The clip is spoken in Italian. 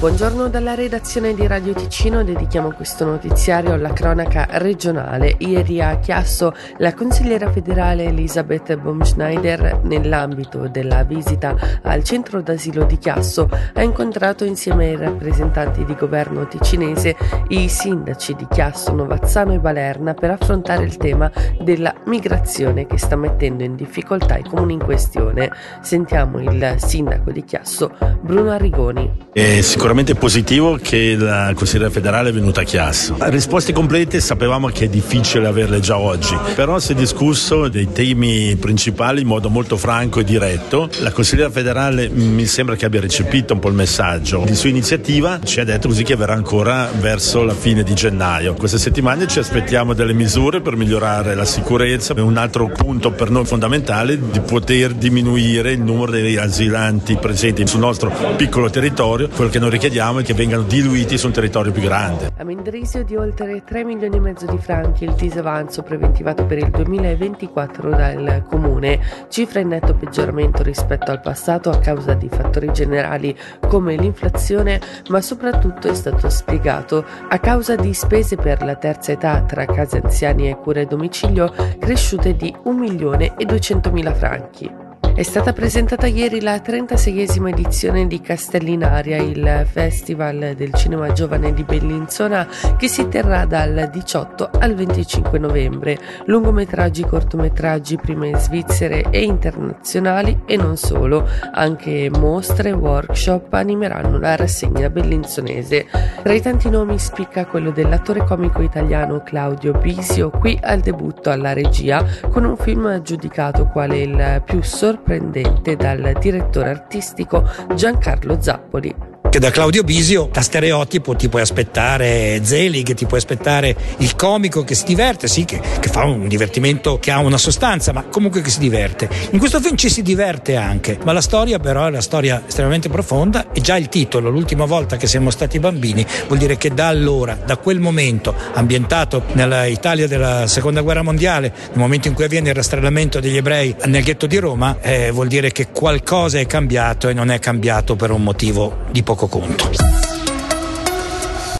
Buongiorno dalla redazione di Radio Ticino, dedichiamo questo notiziario alla cronaca regionale. Ieri a Chiasso la consigliera federale Elisabeth Baumschneider, nell'ambito della visita al centro d'asilo di Chiasso, ha incontrato insieme ai rappresentanti di governo ticinese i sindaci di Chiasso, Novazzano e Balerna per affrontare il tema della migrazione che sta mettendo in difficoltà i comuni in questione. Sentiamo il sindaco di Chiasso, Bruno Arrigoni. È sicuramente positivo che la consigliera federale è venuta a Chiasso. Risposte complete sapevamo che è difficile averle già oggi, però si è discusso dei temi principali in modo molto franco e diretto. La consigliera federale mi sembra che abbia recepito un po' il messaggio. Di sua iniziativa ci ha detto così che verrà ancora verso la fine di gennaio. Queste settimane ci aspettiamo delle misure per migliorare la sicurezza. Un altro punto per noi fondamentale è di poter diminuire il numero degli asilanti presenti sul nostro piccolo territorio, quello che noi richiediamo è che vengano diluiti su un territorio più grande. A Mendrisio di oltre 3 milioni e mezzo di franchi il disavanzo preventivato per il 2024 dal comune, cifra in netto peggioramento rispetto al passato a causa di fattori generali come l'inflazione, ma soprattutto è stato spiegato a causa di spese per la terza età tra case anziani e cure a domicilio cresciute di 1 milione e 200 mila franchi. È stata presentata ieri la 36esima edizione di Castellinaria, il festival del cinema giovane di Bellinzona che si terrà dal 18 al 25 novembre. Lungometraggi, cortometraggi, prime svizzere e internazionali e non solo, anche mostre e workshop animeranno la rassegna bellinzonese. Tra i tanti nomi spicca quello dell'attore comico italiano Claudio Bisio, qui al debutto alla regia con un film giudicato quale il più sorprendente sorprendente dal direttore artistico Giancarlo Zappoli che da Claudio Bisio da stereotipo ti puoi aspettare Zelig, ti puoi aspettare il comico che si diverte, sì, che, che, fa un divertimento che ha una sostanza, ma comunque che si diverte. In questo film ci si diverte anche, ma la storia però è una storia estremamente profonda e già il titolo, l'ultima volta che siamo stati bambini, vuol dire che da allora, da quel momento, ambientato nell'Italia della seconda guerra mondiale, nel momento in cui avviene il rastrellamento degli ebrei nel ghetto di Roma, eh, vuol dire che qualcosa è cambiato e non è cambiato per un motivo di poco conto.